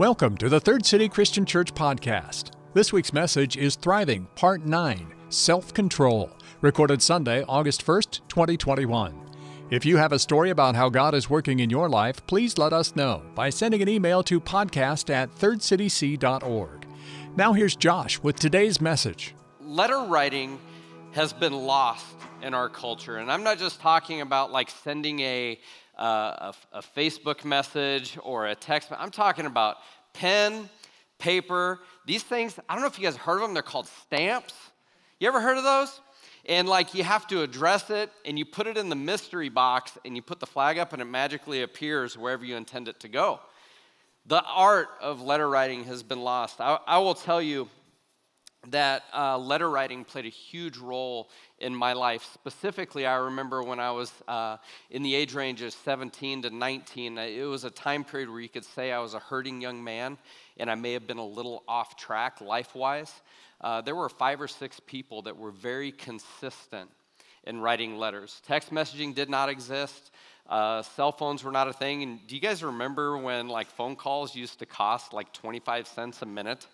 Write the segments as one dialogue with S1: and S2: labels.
S1: Welcome to the Third City Christian Church podcast. This week's message is Thriving, Part 9 Self Control, recorded Sunday, August 1st, 2021. If you have a story about how God is working in your life, please let us know by sending an email to podcast at thirdcityc.org. Now here's Josh with today's message.
S2: Letter writing has been lost in our culture. And I'm not just talking about like sending a uh, a, a Facebook message or a text. I'm talking about pen, paper. These things, I don't know if you guys heard of them, they're called stamps. You ever heard of those? And like you have to address it and you put it in the mystery box and you put the flag up and it magically appears wherever you intend it to go. The art of letter writing has been lost. I, I will tell you, that uh, letter writing played a huge role in my life. Specifically, I remember when I was uh, in the age range of 17 to 19, uh, it was a time period where you could say I was a hurting young man and I may have been a little off track life wise. Uh, there were five or six people that were very consistent in writing letters. Text messaging did not exist. Uh, cell phones were not a thing. And do you guys remember when like phone calls used to cost like 25 cents a minute?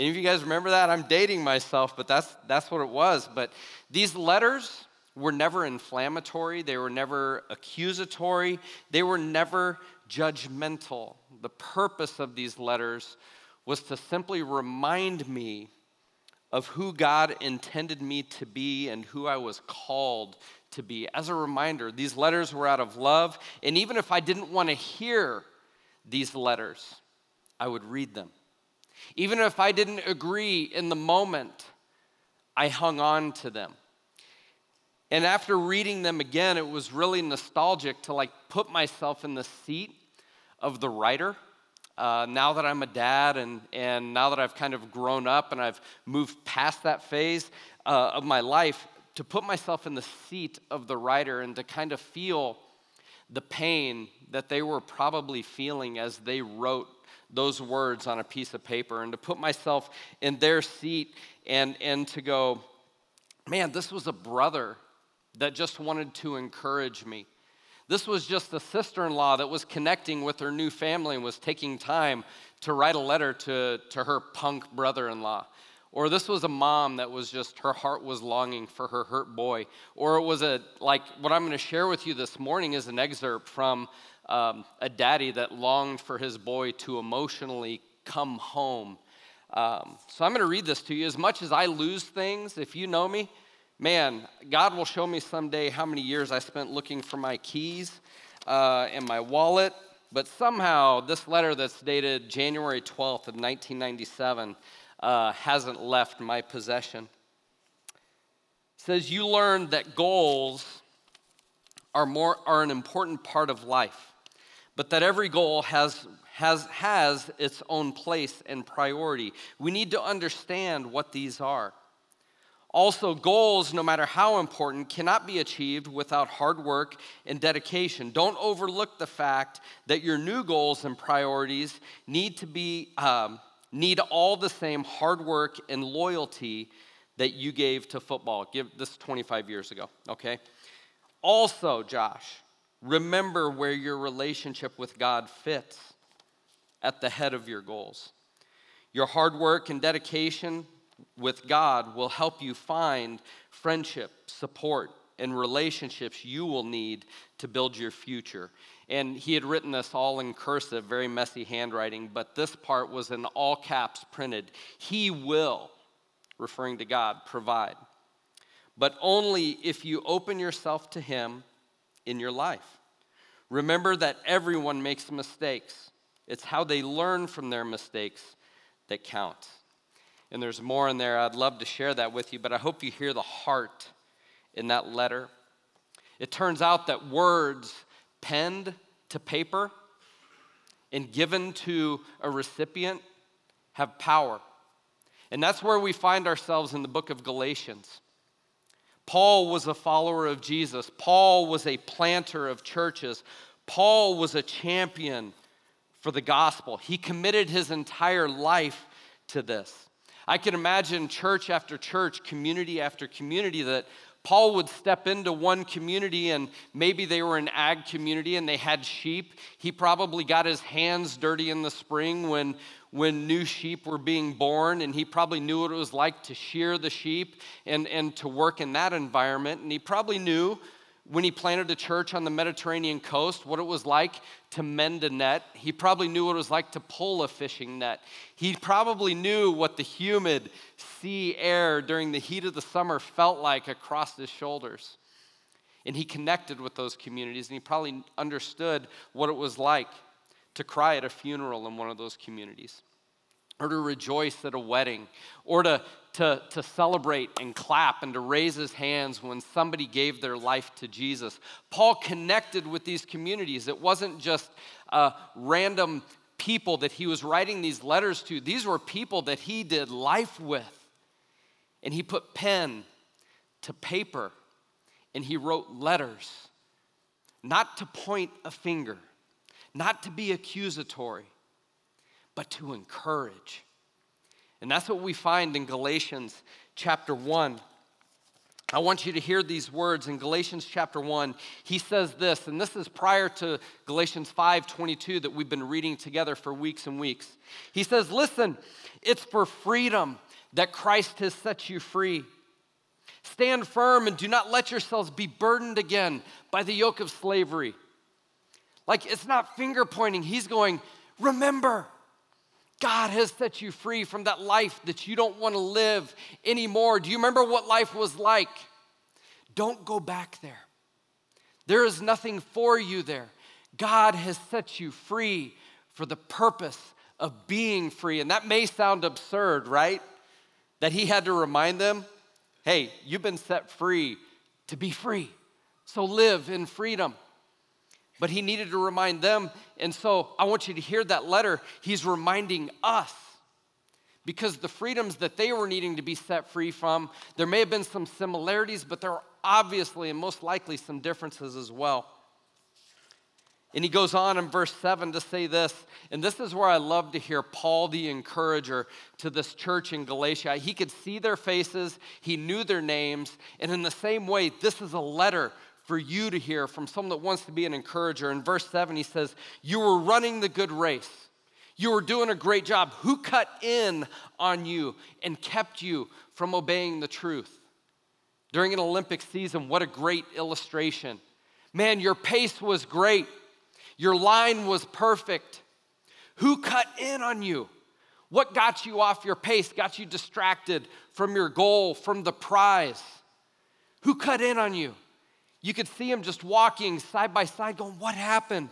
S2: Any of you guys remember that? I'm dating myself, but that's, that's what it was. But these letters were never inflammatory, they were never accusatory, they were never judgmental. The purpose of these letters was to simply remind me of who God intended me to be and who I was called to be. As a reminder, these letters were out of love, and even if I didn't want to hear these letters, I would read them. Even if I didn't agree in the moment, I hung on to them. And after reading them again, it was really nostalgic to like put myself in the seat of the writer. Uh, now that I'm a dad and, and now that I've kind of grown up and I've moved past that phase uh, of my life, to put myself in the seat of the writer and to kind of feel the pain that they were probably feeling as they wrote those words on a piece of paper and to put myself in their seat and, and to go, man, this was a brother that just wanted to encourage me. This was just a sister in law that was connecting with her new family and was taking time to write a letter to, to her punk brother in law. Or this was a mom that was just, her heart was longing for her hurt boy. Or it was a, like what I'm going to share with you this morning is an excerpt from um, a daddy that longed for his boy to emotionally come home. Um, so I'm going to read this to you. As much as I lose things, if you know me, man, God will show me someday how many years I spent looking for my keys uh, and my wallet. But somehow, this letter that's dated January 12th of 1997 uh, hasn't left my possession. It says, You learned that goals are, more, are an important part of life but that every goal has, has, has its own place and priority. We need to understand what these are. Also, goals, no matter how important, cannot be achieved without hard work and dedication. Don't overlook the fact that your new goals and priorities need to be um, need all the same hard work and loyalty that you gave to football. Give this 25 years ago, okay? Also, Josh, Remember where your relationship with God fits at the head of your goals. Your hard work and dedication with God will help you find friendship, support, and relationships you will need to build your future. And he had written this all in cursive, very messy handwriting, but this part was in all caps printed. He will, referring to God, provide. But only if you open yourself to Him in your life. Remember that everyone makes mistakes. It's how they learn from their mistakes that count. And there's more in there. I'd love to share that with you, but I hope you hear the heart in that letter. It turns out that words penned to paper and given to a recipient have power. And that's where we find ourselves in the book of Galatians. Paul was a follower of Jesus. Paul was a planter of churches. Paul was a champion for the gospel. He committed his entire life to this. I can imagine church after church, community after community that Paul would step into one community and maybe they were an ag community and they had sheep. He probably got his hands dirty in the spring when, when new sheep were being born, and he probably knew what it was like to shear the sheep and, and to work in that environment. And he probably knew when he planted a church on the Mediterranean coast, what it was like to mend a net. He probably knew what it was like to pull a fishing net. He probably knew what the humid sea air during the heat of the summer felt like across his shoulders. And he connected with those communities, and he probably understood what it was like to cry at a funeral in one of those communities or to rejoice at a wedding, or to, to, to celebrate and clap and to raise his hands when somebody gave their life to Jesus. Paul connected with these communities. It wasn't just uh, random people that he was writing these letters to, these were people that he did life with. And he put pen to paper and he wrote letters, not to point a finger, not to be accusatory but to encourage. And that's what we find in Galatians chapter 1. I want you to hear these words in Galatians chapter 1. He says this, and this is prior to Galatians 5:22 that we've been reading together for weeks and weeks. He says, "Listen, it's for freedom that Christ has set you free. Stand firm and do not let yourselves be burdened again by the yoke of slavery." Like it's not finger pointing. He's going, "Remember, God has set you free from that life that you don't want to live anymore. Do you remember what life was like? Don't go back there. There is nothing for you there. God has set you free for the purpose of being free. And that may sound absurd, right? That he had to remind them hey, you've been set free to be free. So live in freedom but he needed to remind them. And so I want you to hear that letter. He's reminding us because the freedoms that they were needing to be set free from, there may have been some similarities, but there are obviously and most likely some differences as well. And he goes on in verse 7 to say this, and this is where I love to hear Paul the encourager to this church in Galatia. He could see their faces, he knew their names, and in the same way, this is a letter for you to hear from someone that wants to be an encourager. In verse 7, he says, You were running the good race. You were doing a great job. Who cut in on you and kept you from obeying the truth? During an Olympic season, what a great illustration. Man, your pace was great. Your line was perfect. Who cut in on you? What got you off your pace, got you distracted from your goal, from the prize? Who cut in on you? You could see him just walking side by side, going, What happened?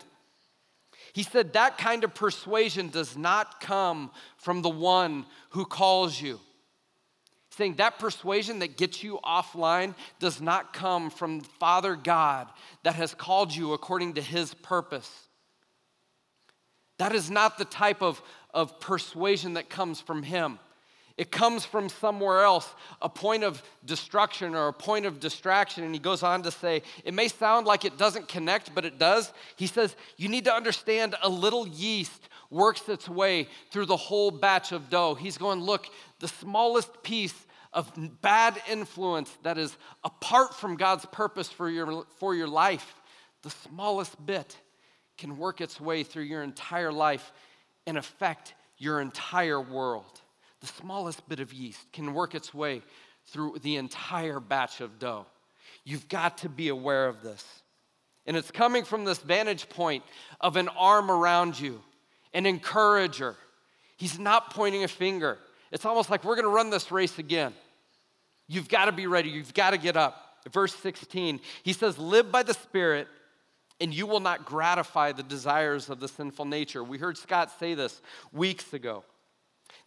S2: He said, That kind of persuasion does not come from the one who calls you. Saying that persuasion that gets you offline does not come from Father God that has called you according to his purpose. That is not the type of, of persuasion that comes from him. It comes from somewhere else, a point of destruction or a point of distraction. And he goes on to say, it may sound like it doesn't connect, but it does. He says, you need to understand a little yeast works its way through the whole batch of dough. He's going, look, the smallest piece of bad influence that is apart from God's purpose for your, for your life, the smallest bit can work its way through your entire life and affect your entire world the smallest bit of yeast can work its way through the entire batch of dough. You've got to be aware of this. And it's coming from this vantage point of an arm around you, an encourager. He's not pointing a finger. It's almost like we're going to run this race again. You've got to be ready. You've got to get up. Verse 16, he says, Live by the Spirit, and you will not gratify the desires of the sinful nature. We heard Scott say this weeks ago.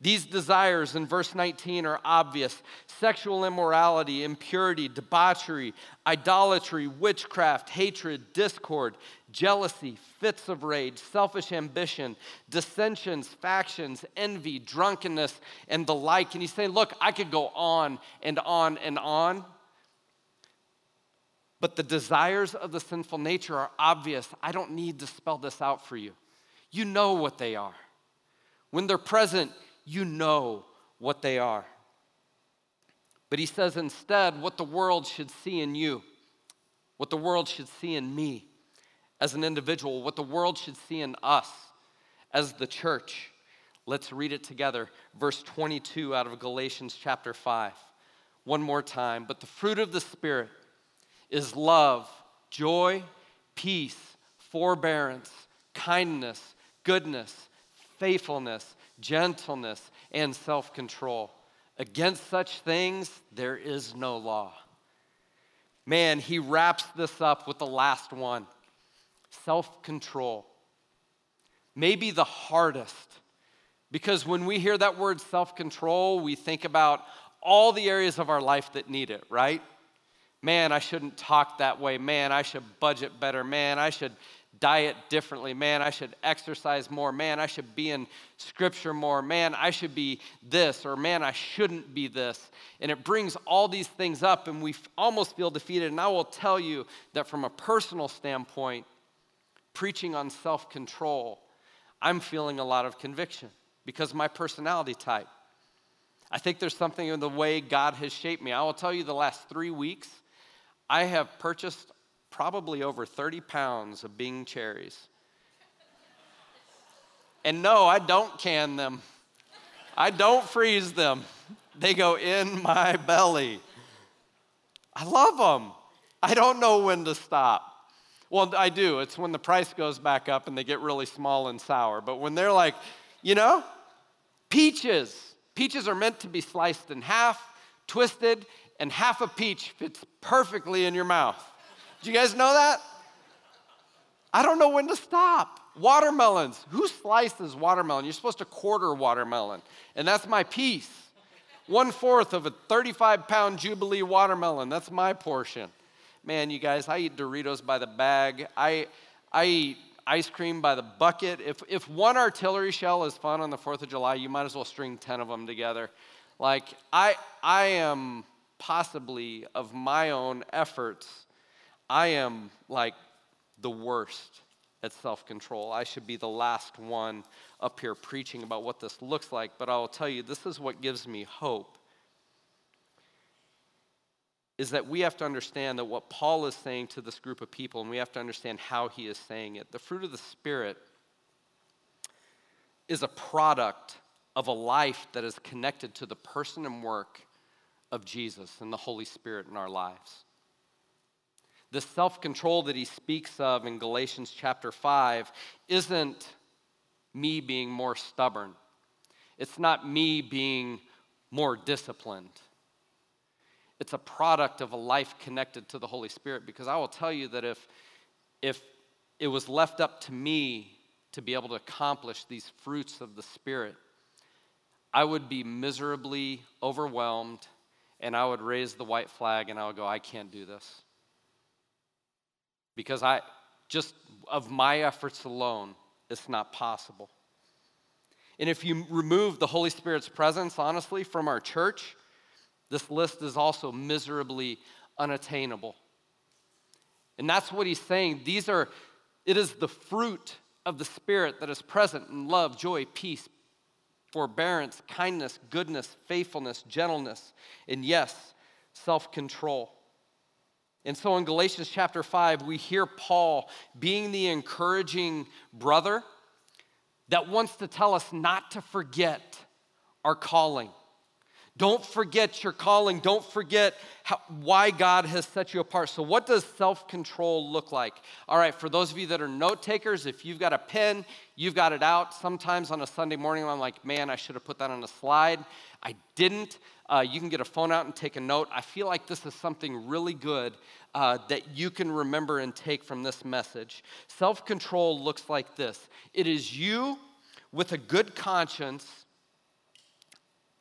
S2: These desires in verse 19 are obvious sexual immorality, impurity, debauchery, idolatry, witchcraft, hatred, discord, jealousy, fits of rage, selfish ambition, dissensions, factions, envy, drunkenness, and the like. And he's saying, Look, I could go on and on and on. But the desires of the sinful nature are obvious. I don't need to spell this out for you. You know what they are. When they're present, you know what they are. But he says instead what the world should see in you, what the world should see in me as an individual, what the world should see in us as the church. Let's read it together. Verse 22 out of Galatians chapter 5. One more time. But the fruit of the Spirit is love, joy, peace, forbearance, kindness, goodness, faithfulness, gentleness, and self control. Against such things, there is no law. Man, he wraps this up with the last one self control. Maybe the hardest, because when we hear that word self control, we think about all the areas of our life that need it, right? Man, I shouldn't talk that way. Man, I should budget better. Man, I should diet differently. Man, I should exercise more. Man, I should be in scripture more. Man, I should be this, or man, I shouldn't be this. And it brings all these things up, and we almost feel defeated. And I will tell you that from a personal standpoint, preaching on self control, I'm feeling a lot of conviction because my personality type. I think there's something in the way God has shaped me. I will tell you the last three weeks, I have purchased probably over 30 pounds of Bing cherries. And no, I don't can them. I don't freeze them. They go in my belly. I love them. I don't know when to stop. Well, I do. It's when the price goes back up and they get really small and sour. But when they're like, you know, peaches. Peaches are meant to be sliced in half, twisted, and half a peach fits perfectly in your mouth. Do you guys know that? I don't know when to stop. Watermelons. Who slices watermelon? You're supposed to quarter watermelon, and that's my piece. One fourth of a 35 pound Jubilee watermelon. That's my portion. Man, you guys, I eat Doritos by the bag. I, I eat ice cream by the bucket. If, if one artillery shell is fun on the 4th of July, you might as well string 10 of them together. Like, I, I am possibly, of my own efforts, I am like the worst at self control. I should be the last one up here preaching about what this looks like, but I will tell you this is what gives me hope. Is that we have to understand that what Paul is saying to this group of people, and we have to understand how he is saying it. The fruit of the Spirit is a product of a life that is connected to the person and work of Jesus and the Holy Spirit in our lives. The self control that he speaks of in Galatians chapter 5 isn't me being more stubborn, it's not me being more disciplined. It's a product of a life connected to the Holy Spirit because I will tell you that if, if it was left up to me to be able to accomplish these fruits of the Spirit, I would be miserably overwhelmed and I would raise the white flag and I would go, I can't do this because I just of my efforts alone, it's not possible. And if you remove the Holy Spirit's presence, honestly, from our church, this list is also miserably unattainable. And that's what he's saying. These are, it is the fruit of the Spirit that is present in love, joy, peace, forbearance, kindness, goodness, faithfulness, gentleness, and yes, self control. And so in Galatians chapter 5, we hear Paul being the encouraging brother that wants to tell us not to forget our calling. Don't forget your calling. Don't forget how, why God has set you apart. So, what does self control look like? All right, for those of you that are note takers, if you've got a pen, you've got it out. Sometimes on a Sunday morning, I'm like, man, I should have put that on a slide. I didn't. Uh, you can get a phone out and take a note. I feel like this is something really good uh, that you can remember and take from this message. Self control looks like this it is you with a good conscience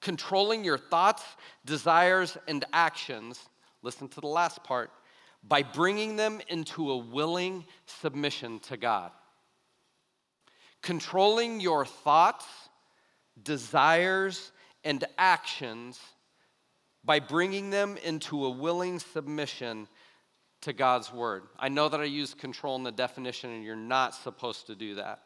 S2: controlling your thoughts, desires, and actions. Listen to the last part by bringing them into a willing submission to God. Controlling your thoughts, desires, and actions by bringing them into a willing submission to God's word. I know that I use control in the definition, and you're not supposed to do that.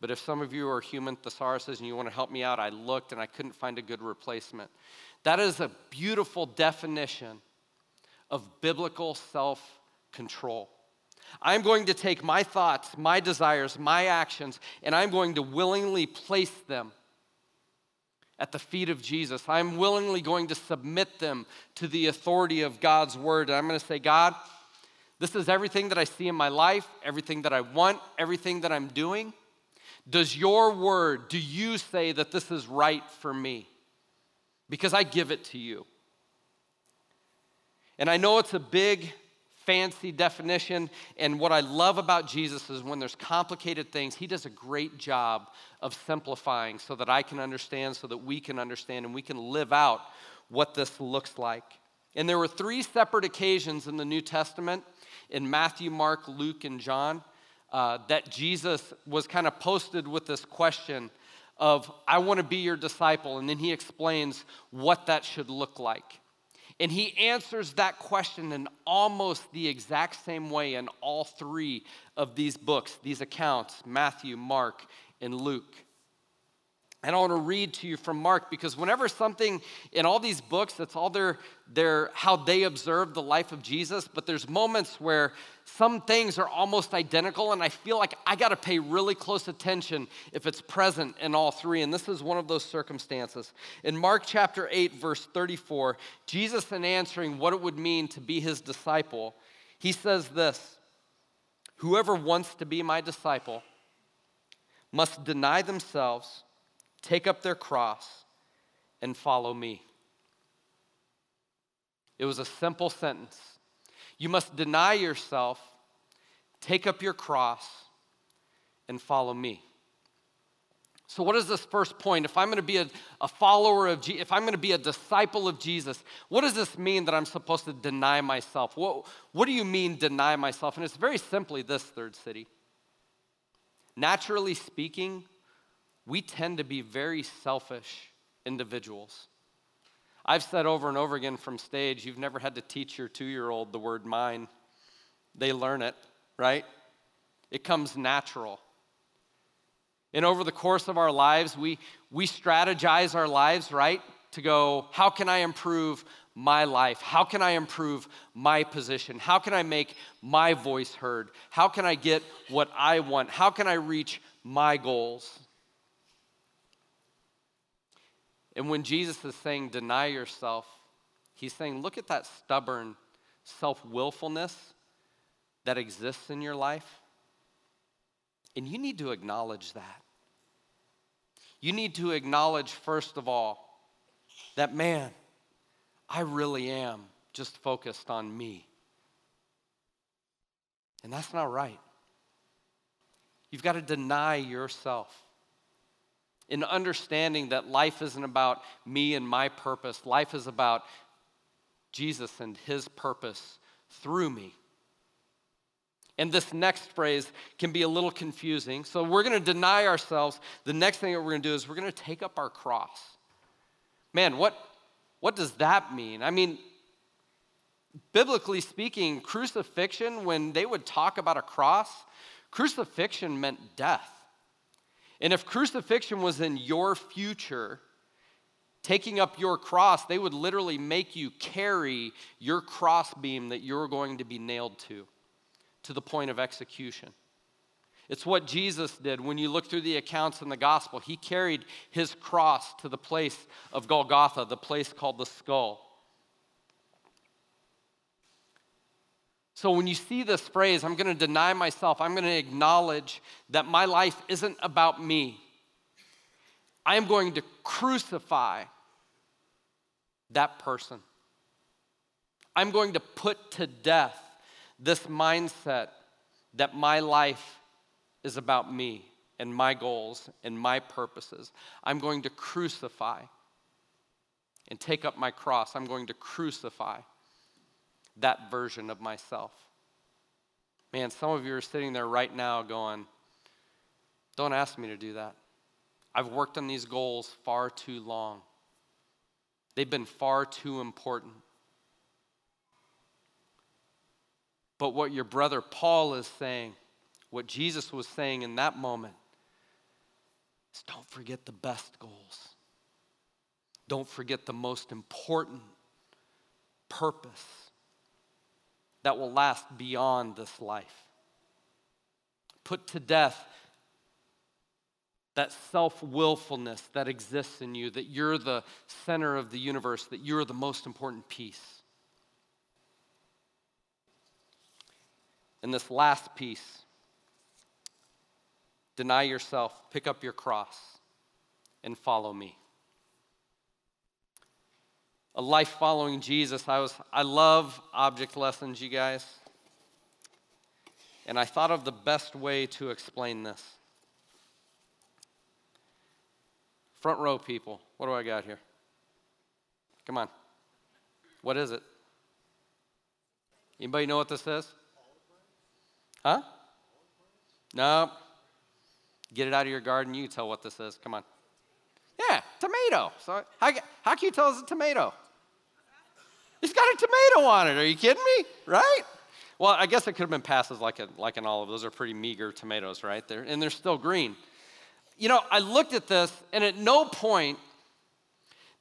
S2: But if some of you are human thesauruses and you want to help me out, I looked and I couldn't find a good replacement. That is a beautiful definition of biblical self control. I'm going to take my thoughts, my desires, my actions, and I'm going to willingly place them at the feet of Jesus. I'm willingly going to submit them to the authority of God's word. And I'm going to say, God, this is everything that I see in my life, everything that I want, everything that I'm doing. Does your word, do you say that this is right for me? Because I give it to you. And I know it's a big, fancy definition. And what I love about Jesus is when there's complicated things, he does a great job of simplifying so that I can understand, so that we can understand, and we can live out what this looks like. And there were three separate occasions in the New Testament in Matthew, Mark, Luke, and John uh, that Jesus was kind of posted with this question of, I want to be your disciple. And then he explains what that should look like. And he answers that question in almost the exact same way in all three of these books, these accounts Matthew, Mark, and Luke. And I want to read to you from Mark because whenever something in all these books, that's all their, their how they observe the life of Jesus, but there's moments where some things are almost identical, and I feel like I got to pay really close attention if it's present in all three. And this is one of those circumstances. In Mark chapter 8, verse 34, Jesus, in answering what it would mean to be his disciple, he says this Whoever wants to be my disciple must deny themselves take up their cross, and follow me. It was a simple sentence. You must deny yourself, take up your cross, and follow me. So, what is this first point? If I'm going to be a, a follower of Jesus, if I'm going to be a disciple of Jesus, what does this mean that I'm supposed to deny myself? What, what do you mean, deny myself? And it's very simply this, Third City. Naturally speaking, we tend to be very selfish individuals. I've said over and over again from stage, you've never had to teach your two year old the word mine. They learn it, right? It comes natural. And over the course of our lives, we, we strategize our lives, right? To go, how can I improve my life? How can I improve my position? How can I make my voice heard? How can I get what I want? How can I reach my goals? And when Jesus is saying, deny yourself, he's saying, look at that stubborn self willfulness that exists in your life. And you need to acknowledge that. You need to acknowledge, first of all, that man, I really am just focused on me. And that's not right. You've got to deny yourself in understanding that life isn't about me and my purpose, life is about Jesus and his purpose through me. And this next phrase can be a little confusing. So we're going to deny ourselves. The next thing that we're going to do is we're going to take up our cross. Man, what, what does that mean? I mean, biblically speaking, crucifixion, when they would talk about a cross, crucifixion meant death. And if crucifixion was in your future, taking up your cross, they would literally make you carry your crossbeam that you're going to be nailed to, to the point of execution. It's what Jesus did when you look through the accounts in the gospel. He carried his cross to the place of Golgotha, the place called the skull. So when you see this phrase, I'm going to deny myself, I'm going to acknowledge that my life isn't about me. I am going to crucify that person. I'm going to put to death this mindset that my life is about me and my goals and my purposes. I'm going to crucify and take up my cross. I'm going to crucify that version of myself. Man, some of you are sitting there right now going, don't ask me to do that. I've worked on these goals far too long. They've been far too important. But what your brother Paul is saying, what Jesus was saying in that moment, is don't forget the best goals. don't forget the most important purpose that will last beyond this life. Put to death that self willfulness that exists in you, that you're the center of the universe, that you're the most important piece. And this last piece deny yourself, pick up your cross, and follow me. A life following Jesus. I was I love object lessons, you guys. And I thought of the best way to explain this. Front row people, what do I got here? Come on. What is it? Anybody know what this is? Huh? No. Get it out of your garden. You tell what this is. Come on. Yeah, tomato. So how, how can you tell it's a tomato? It's got a tomato on it. Are you kidding me? Right? Well, I guess it could have been passed as like, a, like an olive. Those are pretty meager tomatoes, right? They're, and they're still green you know, I looked at this, and at no point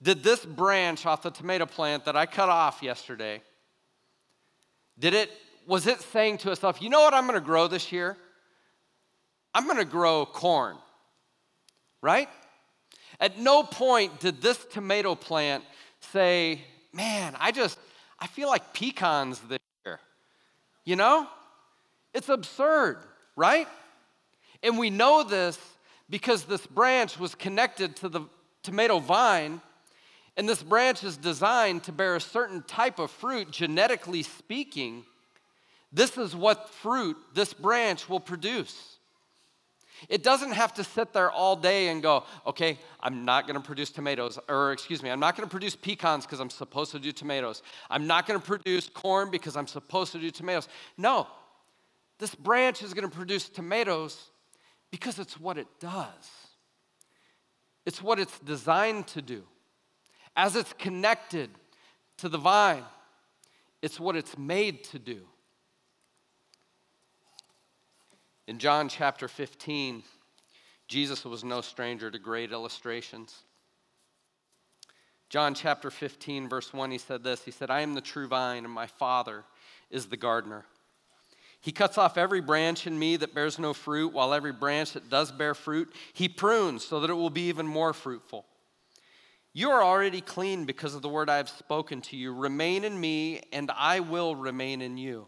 S2: did this branch off the tomato plant that I cut off yesterday, did it, was it saying to itself, you know what I'm gonna grow this year? I'm gonna grow corn, right? At no point did this tomato plant say, man, I just, I feel like pecans this year. You know? It's absurd, right? And we know this because this branch was connected to the tomato vine, and this branch is designed to bear a certain type of fruit, genetically speaking. This is what fruit this branch will produce. It doesn't have to sit there all day and go, okay, I'm not gonna produce tomatoes, or excuse me, I'm not gonna produce pecans because I'm supposed to do tomatoes. I'm not gonna produce corn because I'm supposed to do tomatoes. No, this branch is gonna produce tomatoes because it's what it does, it's what it's designed to do. As it's connected to the vine, it's what it's made to do. In John chapter 15, Jesus was no stranger to great illustrations. John chapter 15, verse 1, he said this He said, I am the true vine, and my Father is the gardener. He cuts off every branch in me that bears no fruit, while every branch that does bear fruit, he prunes so that it will be even more fruitful. You are already clean because of the word I have spoken to you. Remain in me, and I will remain in you.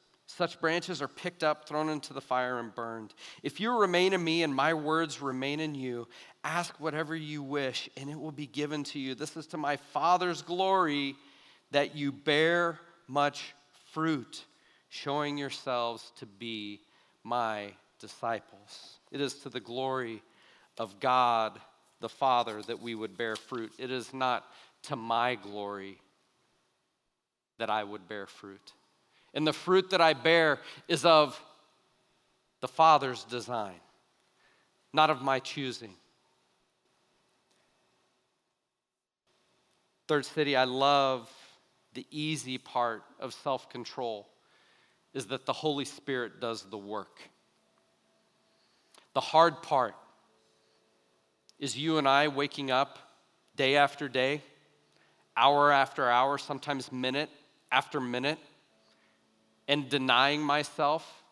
S2: Such branches are picked up, thrown into the fire, and burned. If you remain in me and my words remain in you, ask whatever you wish, and it will be given to you. This is to my Father's glory that you bear much fruit showing yourselves to be my disciples. It is to the glory of God the Father that we would bear fruit. It is not to my glory that I would bear fruit. And the fruit that I bear is of the Father's design, not of my choosing. Third City, I love the easy part of self control is that the Holy Spirit does the work. The hard part is you and I waking up day after day, hour after hour, sometimes minute after minute, and denying myself,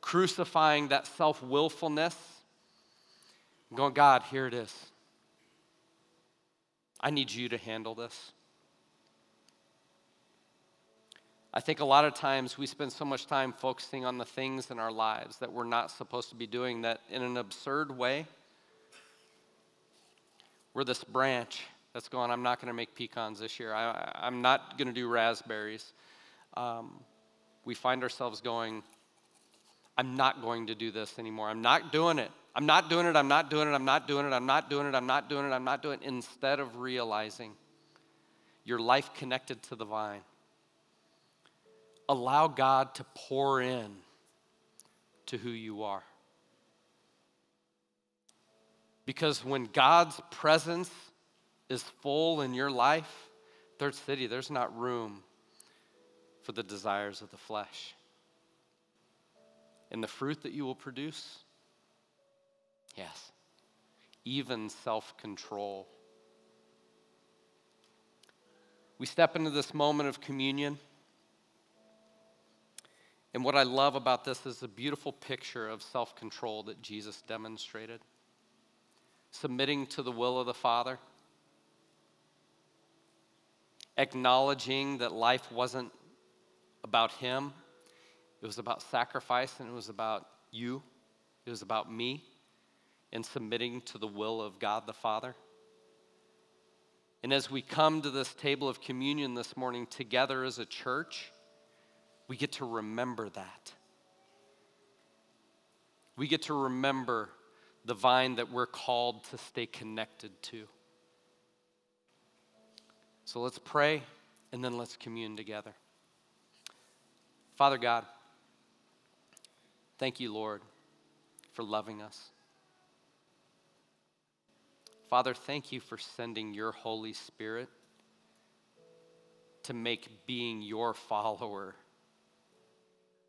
S2: crucifying that self willfulness, going, God, here it is. I need you to handle this. I think a lot of times we spend so much time focusing on the things in our lives that we're not supposed to be doing that in an absurd way. We're this branch that's going, I'm not going to make pecans this year. I, am not going to do raspberries. Um, we find ourselves going, I'm not going to do this anymore. I'm not doing it. I'm not doing it. I'm not doing it. I'm not doing it. I'm not doing it. I'm not doing it. I'm not doing it. Instead of realizing your life connected to the vine allow God to pour in to who you are. Because when God's presence is full in your life, Third City, there's not room for the desires of the flesh. And the fruit that you will produce, yes, even self control. We step into this moment of communion. And what I love about this is the beautiful picture of self control that Jesus demonstrated submitting to the will of the Father, acknowledging that life wasn't about Him, it was about sacrifice and it was about you, it was about me, and submitting to the will of God the Father. And as we come to this table of communion this morning together as a church, we get to remember that. We get to remember the vine that we're called to stay connected to. So let's pray and then let's commune together. Father God, thank you, Lord, for loving us. Father, thank you for sending your Holy Spirit to make being your follower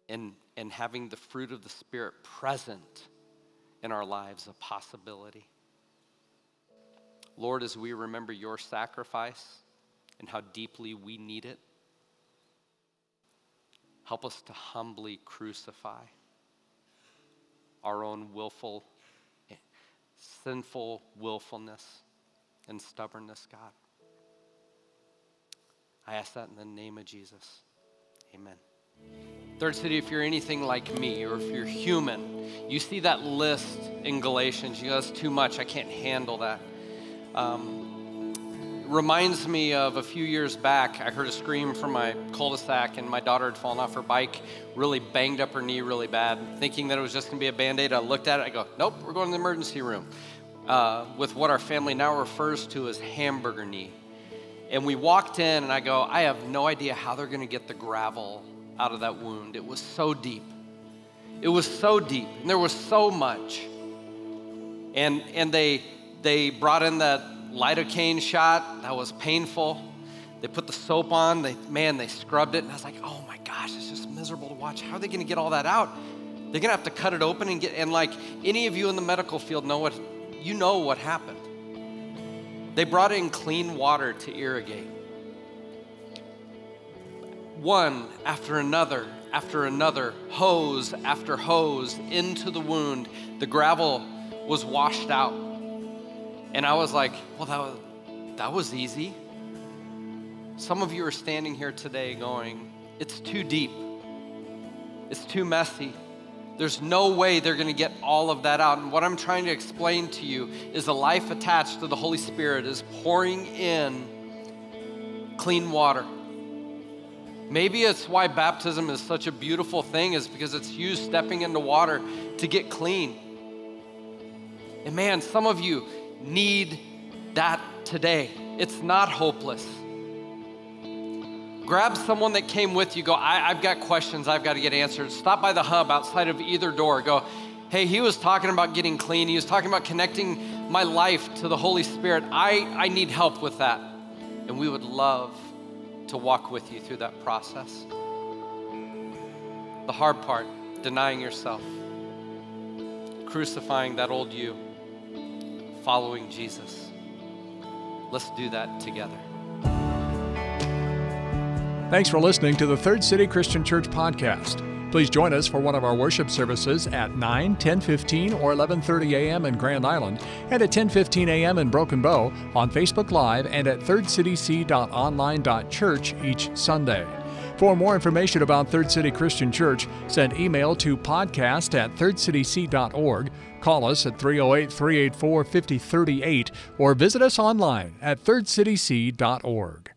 S2: and, and having the fruit of the Spirit present in our lives a possibility. Lord, as we remember your sacrifice and how deeply we need it, help us to humbly crucify our own willful, sinful willfulness and stubbornness, God. I ask that in the name of Jesus. Amen. Third City, if you're anything like me or if you're human, you see that list in Galatians. You go, that's too much. I can't handle that. Um, reminds me of a few years back. I heard a scream from my cul-de-sac, and my daughter had fallen off her bike, really banged up her knee really bad. Thinking that it was just going to be a band-aid, I looked at it. I go, nope, we're going to the emergency room. Uh, with what our family now refers to as hamburger knee. And we walked in, and I go, I have no idea how they're going to get the gravel out of that wound. It was so deep. It was so deep, and there was so much. And, and they, they brought in that lidocaine shot. That was painful. They put the soap on. They, man, they scrubbed it. And I was like, oh my gosh, it's just miserable to watch. How are they going to get all that out? They're going to have to cut it open and get, and like any of you in the medical field know what, you know what happened. They brought in clean water to irrigate one after another after another, hose after hose into the wound. The gravel was washed out. And I was like, well, that was, that was easy. Some of you are standing here today going, it's too deep, it's too messy. There's no way they're going to get all of that out. And what I'm trying to explain to you is the life attached to the Holy Spirit is pouring in clean water Maybe it's why baptism is such a beautiful thing, is because it's you stepping into water to get clean. And man, some of you need that today. It's not hopeless. Grab someone that came with you, go, I, have got questions I've got to get answered. Stop by the hub outside of either door. Go, hey, he was talking about getting clean. He was talking about connecting my life to the Holy Spirit. I, I need help with that. And we would love to walk with you through that process. The hard part, denying yourself, crucifying that old you, following Jesus. Let's do that together.
S1: Thanks for listening to the Third City Christian Church podcast. Please join us for one of our worship services at 9, 10:15 or 11:30 a.m. in Grand Island and at 10:15 a.m. in Broken Bow on Facebook Live and at thirdcityc.online.church each Sunday. For more information about Third City Christian Church, send email to podcast at thirdcityc.org, call us at 308 384 5038, or visit us online at thirdcityc.org.